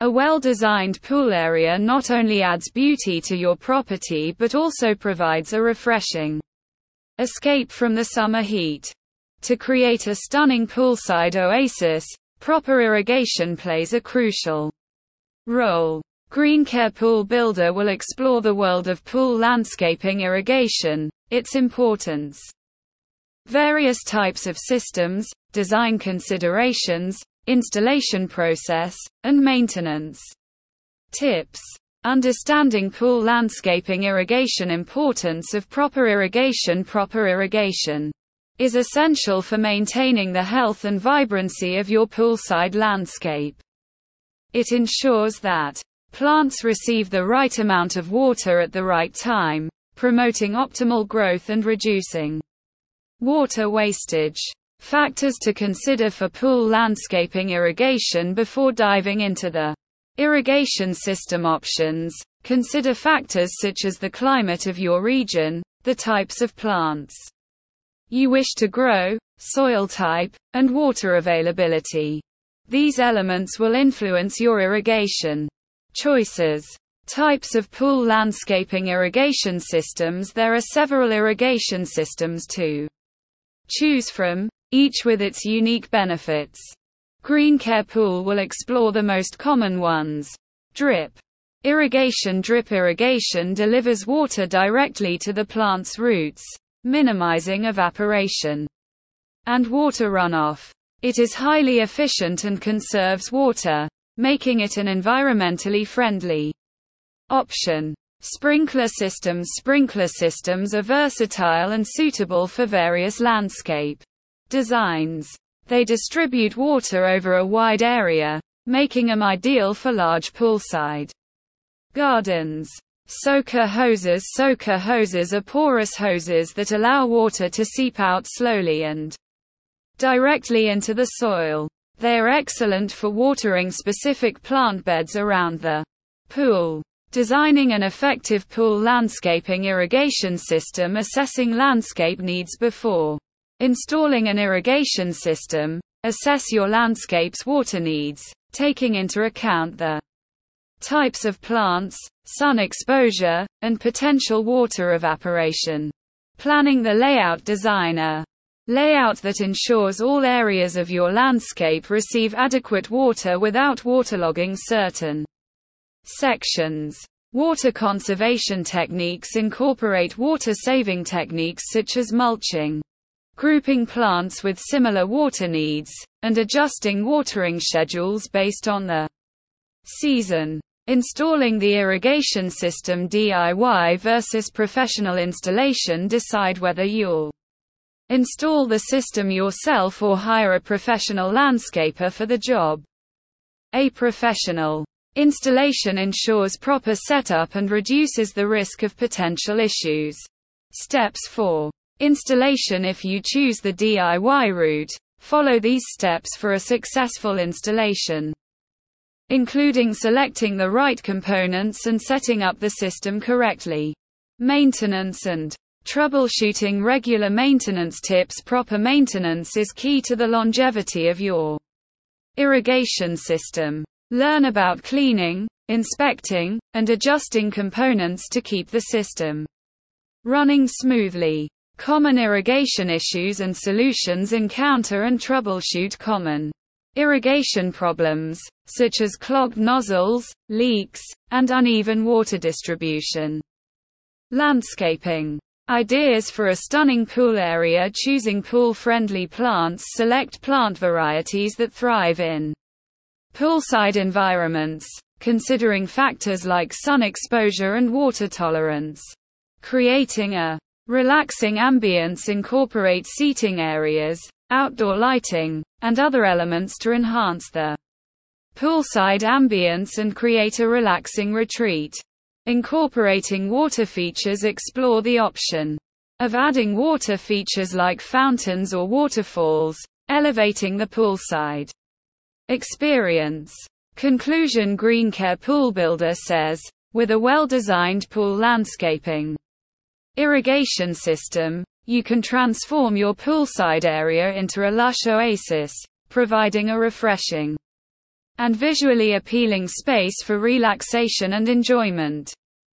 A well-designed pool area not only adds beauty to your property but also provides a refreshing escape from the summer heat. To create a stunning poolside oasis, proper irrigation plays a crucial role. GreenCare Pool Builder will explore the world of pool landscaping irrigation, its importance, various types of systems, design considerations, installation process, and maintenance. Tips. Understanding pool landscaping irrigation Importance of proper irrigation Proper irrigation is essential for maintaining the health and vibrancy of your poolside landscape. It ensures that plants receive the right amount of water at the right time, promoting optimal growth and reducing water wastage. Factors to consider for pool landscaping irrigation before diving into the irrigation system options. Consider factors such as the climate of your region, the types of plants you wish to grow, soil type, and water availability. These elements will influence your irrigation choices. Types of pool landscaping irrigation systems There are several irrigation systems to choose from, each with its unique benefits. GreenCare Pool will explore the most common ones. Drip irrigation Drip irrigation delivers water directly to the plant's roots, minimizing evaporation and water runoff. It is highly efficient and conserves water, making it an environmentally friendly option. Sprinkler systems Sprinkler systems are versatile and suitable for various landscape designs. They distribute water over a wide area, making them ideal for large poolside gardens. Soaker hoses Soaker hoses are porous hoses that allow water to seep out slowly and directly into the soil. They are excellent for watering specific plant beds around the pool. Designing an effective pool landscaping irrigation system Assessing landscape needs before Installing an irrigation system, assess your landscape's water needs, taking into account the types of plants, sun exposure, and potential water evaporation. Planning the layout designer. Layout that ensures all areas of your landscape receive adequate water without waterlogging certain sections. Water conservation techniques incorporate water saving techniques such as mulching grouping plants with similar water needs, and adjusting watering schedules based on the season. Installing the irrigation system DIY versus professional installation Decide whether you'll install the system yourself or hire a professional landscaper for the job. A professional installation ensures proper setup and reduces the risk of potential issues. Steps 4. Installation If you choose the DIY route, follow these steps for a successful installation, including selecting the right components and setting up the system correctly. Maintenance and troubleshooting regular maintenance tips Proper maintenance is key to the longevity of your irrigation system. Learn about cleaning, inspecting, and adjusting components to keep the system running smoothly. Common irrigation issues and solutions encounter and troubleshoot common irrigation problems, such as clogged nozzles, leaks, and uneven water distribution. Landscaping Ideas for a stunning pool area Choosing pool-friendly plants Select plant varieties that thrive in poolside environments, considering factors like sun exposure and water tolerance. Creating a Relaxing ambience incorporate seating areas, outdoor lighting, and other elements to enhance the poolside ambience and create a relaxing retreat. Incorporating water features explore the option of adding water features like fountains or waterfalls, elevating the poolside experience. Conclusion GreenCare Pool Builder says, with a well-designed pool landscaping irrigation system, you can transform your poolside area into a lush oasis, providing a refreshing and visually appealing space for relaxation and enjoyment.